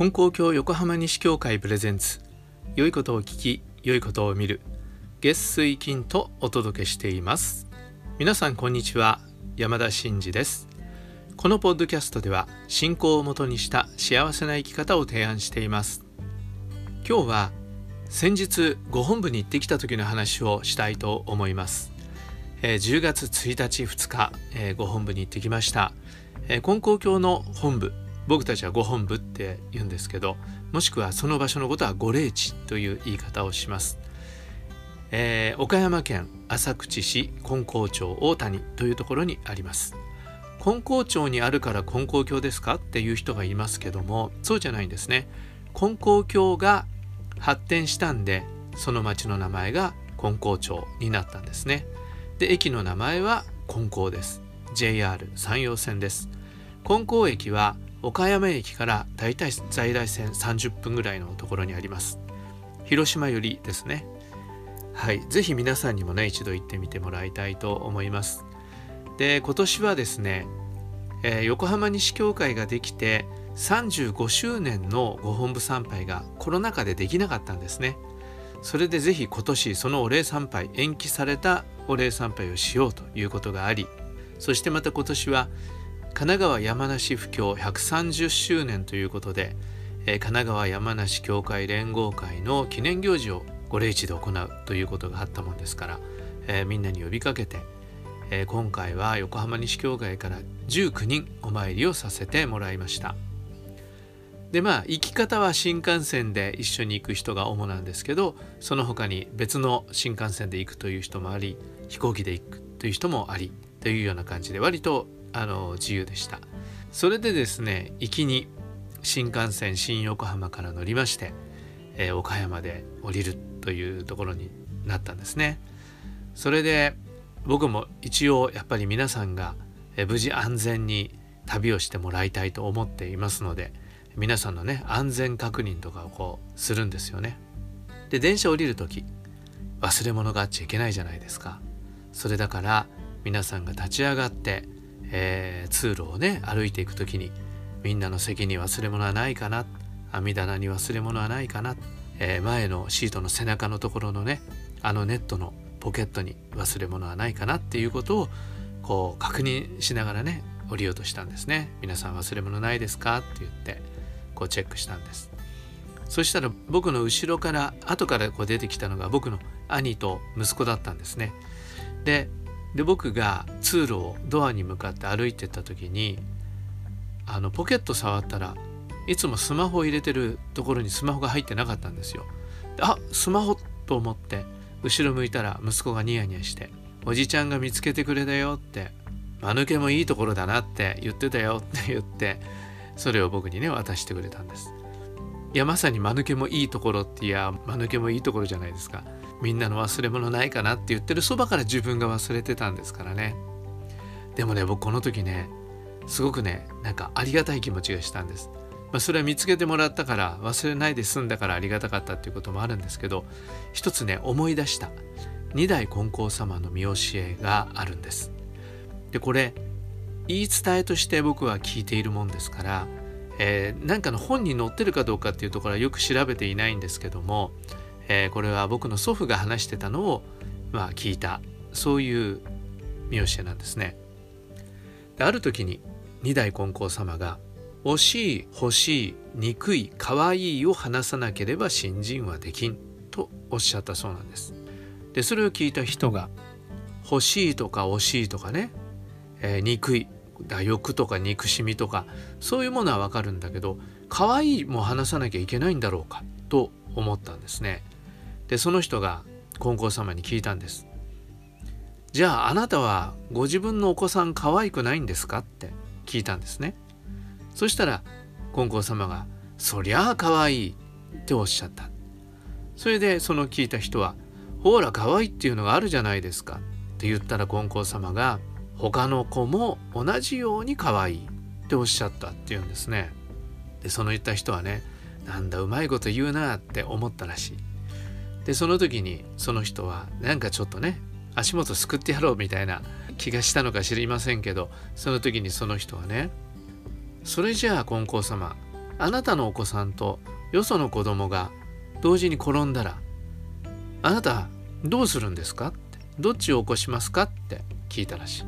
本校教横浜西教会プレゼンツ。良いことを聞き良いことを見る。月水金とお届けしています。皆さんこんにちは。山田真嗣です。このポッドキャストでは信仰をもとにした幸せな生き方を提案しています。今日は先日ご本部に行ってきた時の話をしたいと思います、えー、10月1日2日、えー、ご本部に行ってきました、えー、金光教の本部。僕たちはご本部って言うんですけどもしくはその場所のことはご霊地という言い方をします、えー、岡山県浅口市金光町大谷というところにあります。金光町にあるから金光教ですかっていう人がいますけどもそうじゃないんですね。金光教が発展したんでその町の名前が金光町になったんですね。で駅の名前は金光です。JR 山陽線です。金光駅は岡山駅からだいたい在来線30分ぐらいのところにあります。広島よりですね。はい。ぜひ皆さんにもね一度行ってみてもらいたいと思います。で今年はですね、えー、横浜西教会ができて35周年のご本部参拝がコロナ禍でできなかったんですね。それでぜひ今年そのお礼参拝延期されたお礼参拝をしようということがありそしてまた今年は神奈川山梨布教130周年ということで、え、神奈川山梨教会連合会の記念行事をご霊地で行うということがあったもんですから、えー、みんなに呼びかけて、えー、今回は横浜西教会から19人お参りをさせてもらいました。でまあ行き方は新幹線で一緒に行く人が主なんですけどその他に別の新幹線で行くという人もあり飛行機で行くという人もありというような感じで割とあの自由でした。それでですね行きに新幹線新横浜から乗りまして、えー、岡山で降りるというところになったんですね。それで僕も一応やっぱり皆さんが無事安全に旅をしてもらいたいと思っていますので皆さんのね安全確認とかをこうするんですよね。で電車降りる時忘れ物があっちゃいけないじゃないですか。それだから皆さんが立ち上がってえー、通路をね歩いていく時にみんなの席に忘れ物はないかな網棚に忘れ物はないかな、えー、前のシートの背中のところのねあのネットのポケットに忘れ物はないかなっていうことをこう確認しながらね降りようとしたんですね。皆さん忘れ物ないですかって言ってこうチェックしたんです。そしたら僕の後ろから後からこう出てきたのが僕の兄と息子だったんですね。でで僕が通路をドアに向かって歩いてった時にあのポケット触ったらいつもスマホを入れてるところにスマホが入ってなかったんですよ。あスマホと思って後ろ向いたら息子がニヤニヤして「おじちゃんが見つけてくれたよ」って「間抜けもいいところだな」って言ってたよって 言ってそれを僕にね渡してくれたんです。いやまさに間抜けもいいところっていや間抜けもいいところじゃないですか。みんなの忘れ物ないかなって言ってるそばから自分が忘れてたんですからね。でもね僕この時ねすごくねなんかありがたい気持ちがしたんです、まあ、それは見つけてもらったから忘れないで済んだからありがたかったっていうこともあるんですけど一つね思い出した。二代金光様の見教えがあるんです。でこれ言い伝えとして僕は聞いているもんですから、えー、なんかの本に載ってるかどうかっていうところはよく調べていないんですけどもえー、これは僕の祖父が話してたのを、まあ、聞いたそういう見教えなんですね。である時に二代金光様が「惜しい欲しい憎い可愛いを話さなければ信心はできん」とおっしゃったそうなんです。でそれを聞いた人が欲しいとか惜しいとかね、えー、憎い欲とか憎しみとかそういうものはわかるんだけど可愛いも話さなきゃいけないんだろうかと思ったんですね。でその人が金光様に聞いたんです。じゃああなたはご自分のお子さん可愛くないんですか？って聞いたんですね。そしたら金光様が「そりゃあ可愛いっておっしゃった。それでその聞いた人は「ほら可愛いっていうのがあるじゃないですか」って言ったら金光様が「他の子も同じように可愛いっておっしゃったっていうんですね。でその言った人はねなんだうまいこと言うなって思ったらしい。でその時にその人はなんかちょっとね足元すくってやろうみたいな気がしたのか知りませんけどその時にその人はねそれじゃあ金光様あなたのお子さんとよその子供が同時に転んだらあなたどうするんですか？ってどっちを起こしますか？って聞いたらしい。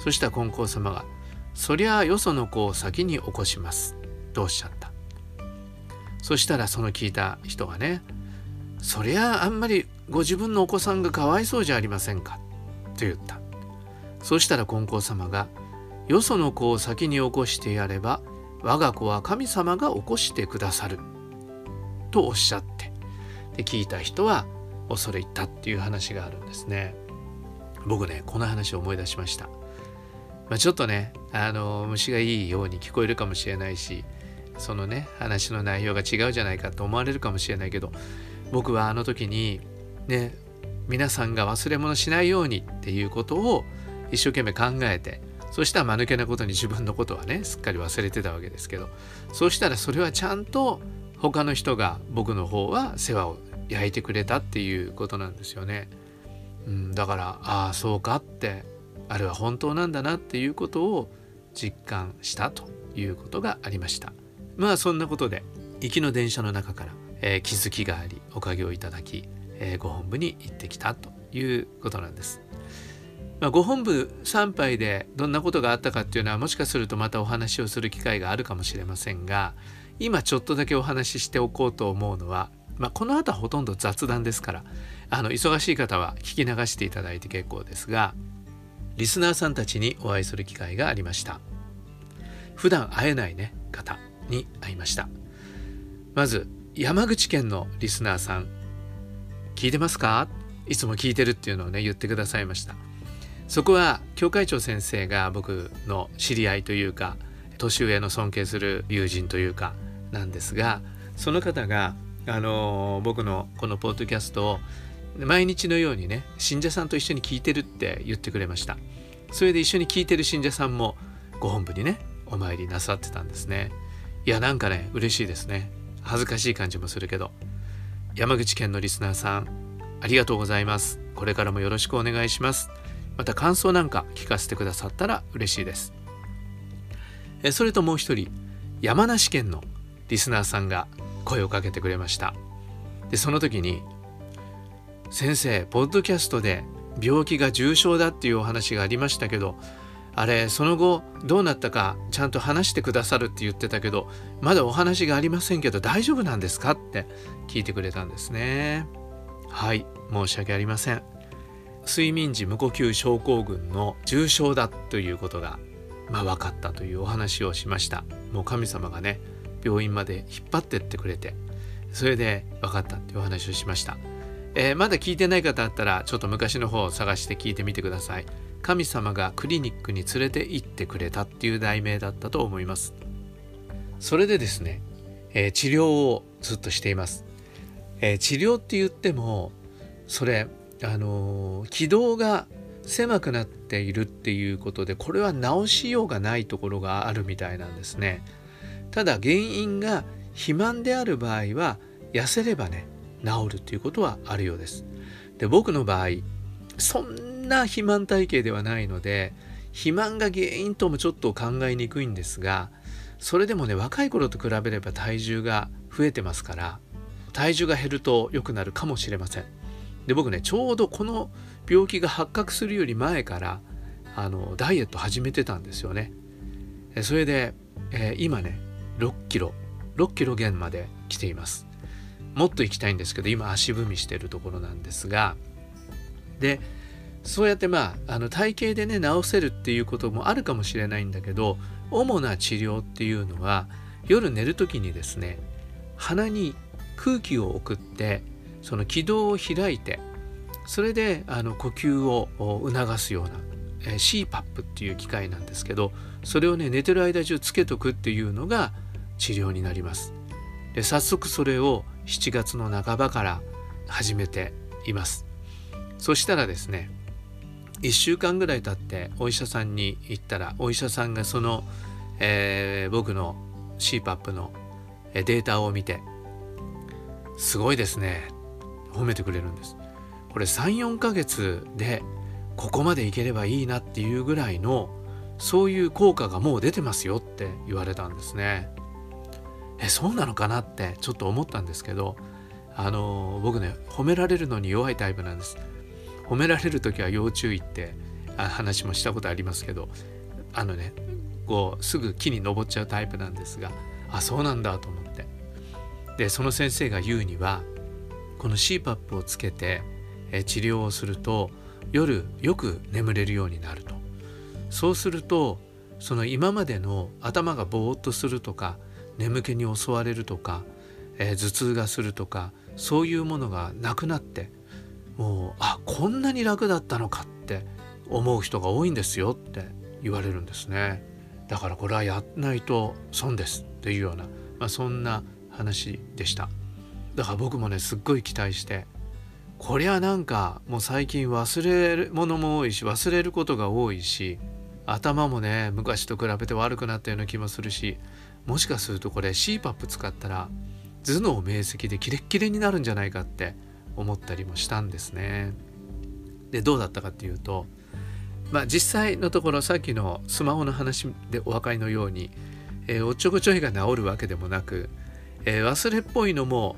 そしたら金光様がそりゃあよその子を先に起こします。とおっしゃった。そしたらその聞いた人がねそりゃあんまりご自分のお子さんがかわいそうじゃありませんか？と言った。そしたら金光様がよその子を先に起こしてやれば我が子は神様が起こしてくださる。とおっしゃってで聞いた人は恐れ入ったっていう話があるんですね。僕ねこの話を思い出しました、まあ、ちょっとねあの虫がいいように聞こえるかもしれないしそのね話の内容が違うじゃないかと思われるかもしれないけど僕はあの時にね皆さんが忘れ物しないようにっていうことを一生懸命考えてそしたら間抜けなことに自分のことはねすっかり忘れてたわけですけどそうしたらそれはちゃんと他の人が僕の方は世話を焼いてくれたっていうことなんですよね。うん、だからああそうかってあれは本当なんだなっていうことを実感したということがありました。まあそんなことで行きの電車の中から、えー、気づきがありおかげをいただき、えー、ご本部に行ってきたということなんです。まあ、ご本部参拝でどんなことがあったかっていうのはもしかするとまたお話をする機会があるかもしれませんが今ちょっとだけお話ししておこうと思うのはまあ、この後はほとんど雑談ですからあの忙しい方は聞き流していただいて結構ですがリスナーさんたちにお会いする機会がありました普段会えないね方に会いましたまず山口県のリスナーさん聞いてますか？いつも聞いてるっていうのをね言ってくださいました。そこは教会長先生が僕の知り合いというか年上の尊敬する友人というかなんですがその方があの僕のこのポッドキャストを毎日のようにね信者さんと一緒に聞いてるって言ってくれました。それで一緒に聞いてる信者さんもご本部にねお参りなさってたんですね。いやなんかね嬉しいですね。恥ずかしい感じもするけど山口県のリスナーさんありがとうございます。これからもよろしくお願いします。また感想なんか聞かせてくださったら嬉しいです。えそれともう一人山梨県のリスナーさんが声をかけてくれました。でその時に「先生ポッドキャストで病気が重症だっていうお話がありましたけどあれその後どうなったかちゃんと話してくださるって言ってたけどまだお話がありませんけど大丈夫なんですか?」って聞いてくれたんですね。はい申し訳ありません。睡眠時無呼吸症候群の重症だということがまあ分かったというお話をしました。もう神様がね病院まで引っ張ってってくれてそれで分かったっていうお話をしました、えー、まだ聞いてない方あったらちょっと昔の方を探して聞いてみてください。神様がクリニックに連れて行ってくれたっていう題名だったと思います。それでですね、えー、治療をずっとしています、えー、治療って言ってもそれあの軌道が狭くなっているっていうことでこれは治しようがないところがあるみたいなんですね。ただ原因が肥満である場合は痩せればね治るということはあるようです。で僕の場合そんな肥満体型ではないので肥満が原因ともちょっと考えにくいんですがそれでもね若い頃と比べれば体重が増えてますから体重が減ると良くなるかもしれません。で僕ねちょうどこの病気が発覚するより前からあのダイエット始めてたんですよね。それで、えー、今ね6キロ6キロ減まで来ています。もっと行きたいんですけど今足踏みしてるところなんですがでそうやってまああの体型でね治せるっていうこともあるかもしれないんだけど主な治療っていうのは夜寝る時にですね鼻に空気を送ってその気道を開いてそれであの呼吸を促すような CPAP っていう機械なんですけどそれをね寝てる間中つけとくっていうのが治療になります。で早速それを7月の半ばから始めています。そしたらですね1週間ぐらい経ってお医者さんに行ったらお医者さんがその、えー、僕の CPAP のデータを見てすごいですね。褒めてくれるんです。これ34ヶ月でここまでいければいいなっていうぐらいのそういう効果がもう出てますよって言われたんですね。えそうなのかなってちょっと思ったんですけどあの僕ね褒められるのに弱いタイプなんです。褒められる時は要注意って話もしたことありますけどあのねこうすぐ木に登っちゃうタイプなんですがあそうなんだと思って。でその先生が言うにはこの CPAP をつけて治療をすると夜よく眠れるようになると。そうするとその今までの頭がぼーっとするとか眠気に襲われるとか、えー、頭痛がするとかそういうものがなくなってもうあこんなに楽だったのかって思う人が多いんですよって言われるんですね。だからこれはやんないと損ですっていうような、まあ、そんな話でした。だから僕もねすっごい期待してこりゃなんかもう最近忘れるものも多いし忘れることが多いし頭もね昔と比べて悪くなったような気もするしもしかするとこれ CPAP 使ったら頭脳明晰でキレッキレになるんじゃないかって思ったりもしたんですね。でどうだったかっていうとまあ実際のところさっきのスマホの話でお分かりのように、えー、おっちょこちょいが治るわけでもなく、えー、忘れっぽいのも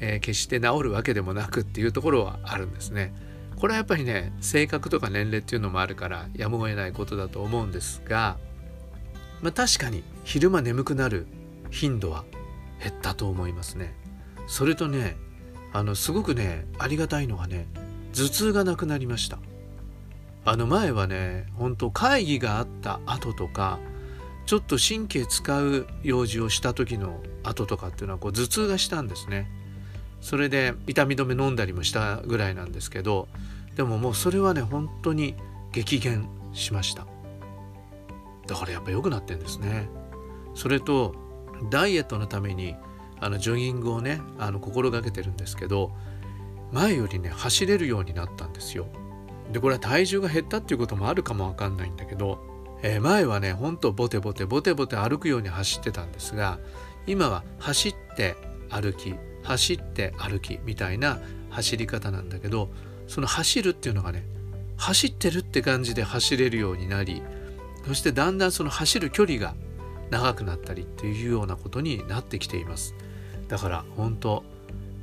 えー、決して治るわけでもなくっていうところはあるんですね。これはやっぱりね性格とか年齢っていうのもあるからやむを得ないことだと思うんですが、まあ、確かに昼間眠くなる頻度は減ったと思いますね。それとねあのすごくねありがたいのがね頭痛がなくなりました。あの前はね本当会議があった後とかちょっと神経使う用事をした時の後とかっていうのはこう頭痛がしたんですね。それで痛み止め飲んだりもしたぐらいなんですけどでももうそれはね本当に激減しましただからやっぱ良くなってんですねそれとダイエットのためにあのジョギングをねあの心がけてるんですけど前よりね走れるようになったんですよ。でこれは体重が減ったっていうこともあるかもわかんないんだけど、えー、前はねほんとボテボテボテボテ歩くように走ってたんですが今は走って歩き走って歩きみたいな走り方なんだけどその走るっていうのがね走ってるって感じで走れるようになりそしてだんだんその走る距離が長くなったりっていうようなことになってきています。だから本当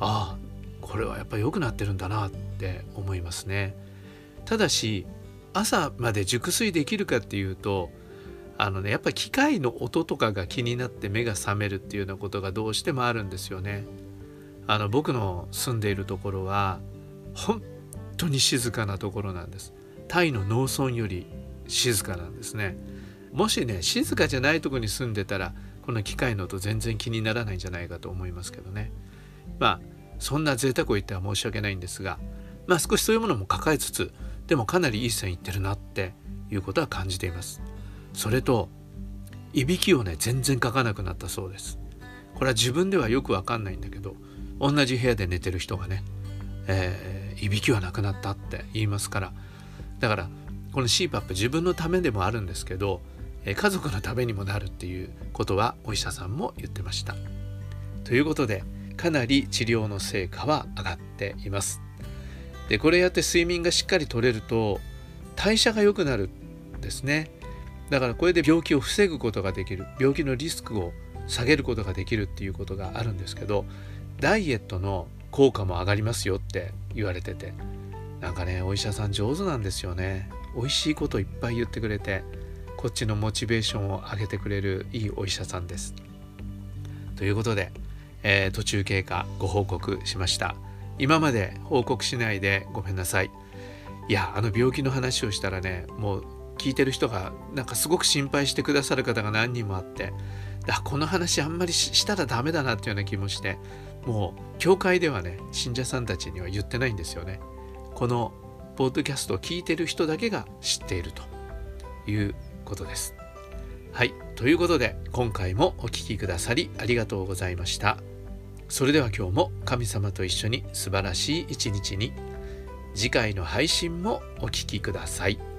ああこれはやっぱり良くなってるんだなって思いますね。ただし朝まで熟睡できるかっていうとあのねやっぱり機械の音とかが気になって目が覚めるっていうようなことがどうしてもあるんですよね。あの僕の住んでいるところは本当に静かなところなんです。タイの農村より静かなんですね。もしね静かじゃないとこに住んでたらこの機械の音全然気にならないんじゃないかと思いますけどね。まあそんな贅沢を言っては申し訳ないんですがまあ少しそういうものも抱えつつでもかなりいい線いってるなっていうことは感じています。それといびきをね全然かかなくなったそうです。これは自分ではよくわかんないんだけど同じ部屋で寝てる人がね、えー、いびきはなくなったって言いますから。だからこの CPAP 自分のためでもあるんですけど、え、家族のためにもなるっていうことはお医者さんも言ってました。ということでかなり治療の成果は上がっています。でこれやって睡眠がしっかり取れると代謝が良くなるんですね。だからこれで病気を防ぐことができる病気のリスクを下げることができるっていうことがあるんですけどダイエットの効果も上がりますよって言われててなんかねお医者さん上手なんですよね美味しいこといっぱい言ってくれてこっちのモチベーションを上げてくれるいいお医者さんです。ということで、えー、途中経過ご報告しました。今まで報告しないでごめんなさい。いやあの病気の話をしたらねもう聞いてる人がなんかすごく心配してくださる方が何人もあってあこの話あんまりしたらダメだなっていうような気もしてもう教会ではね信者さんたちには言ってないんですよね。このポッドキャストを聞いてる人だけが知っているということです。はい。ということで今回もお聴きくださりありがとうございました。それでは今日も神様と一緒に素晴らしい一日に次回の配信もお聴きください。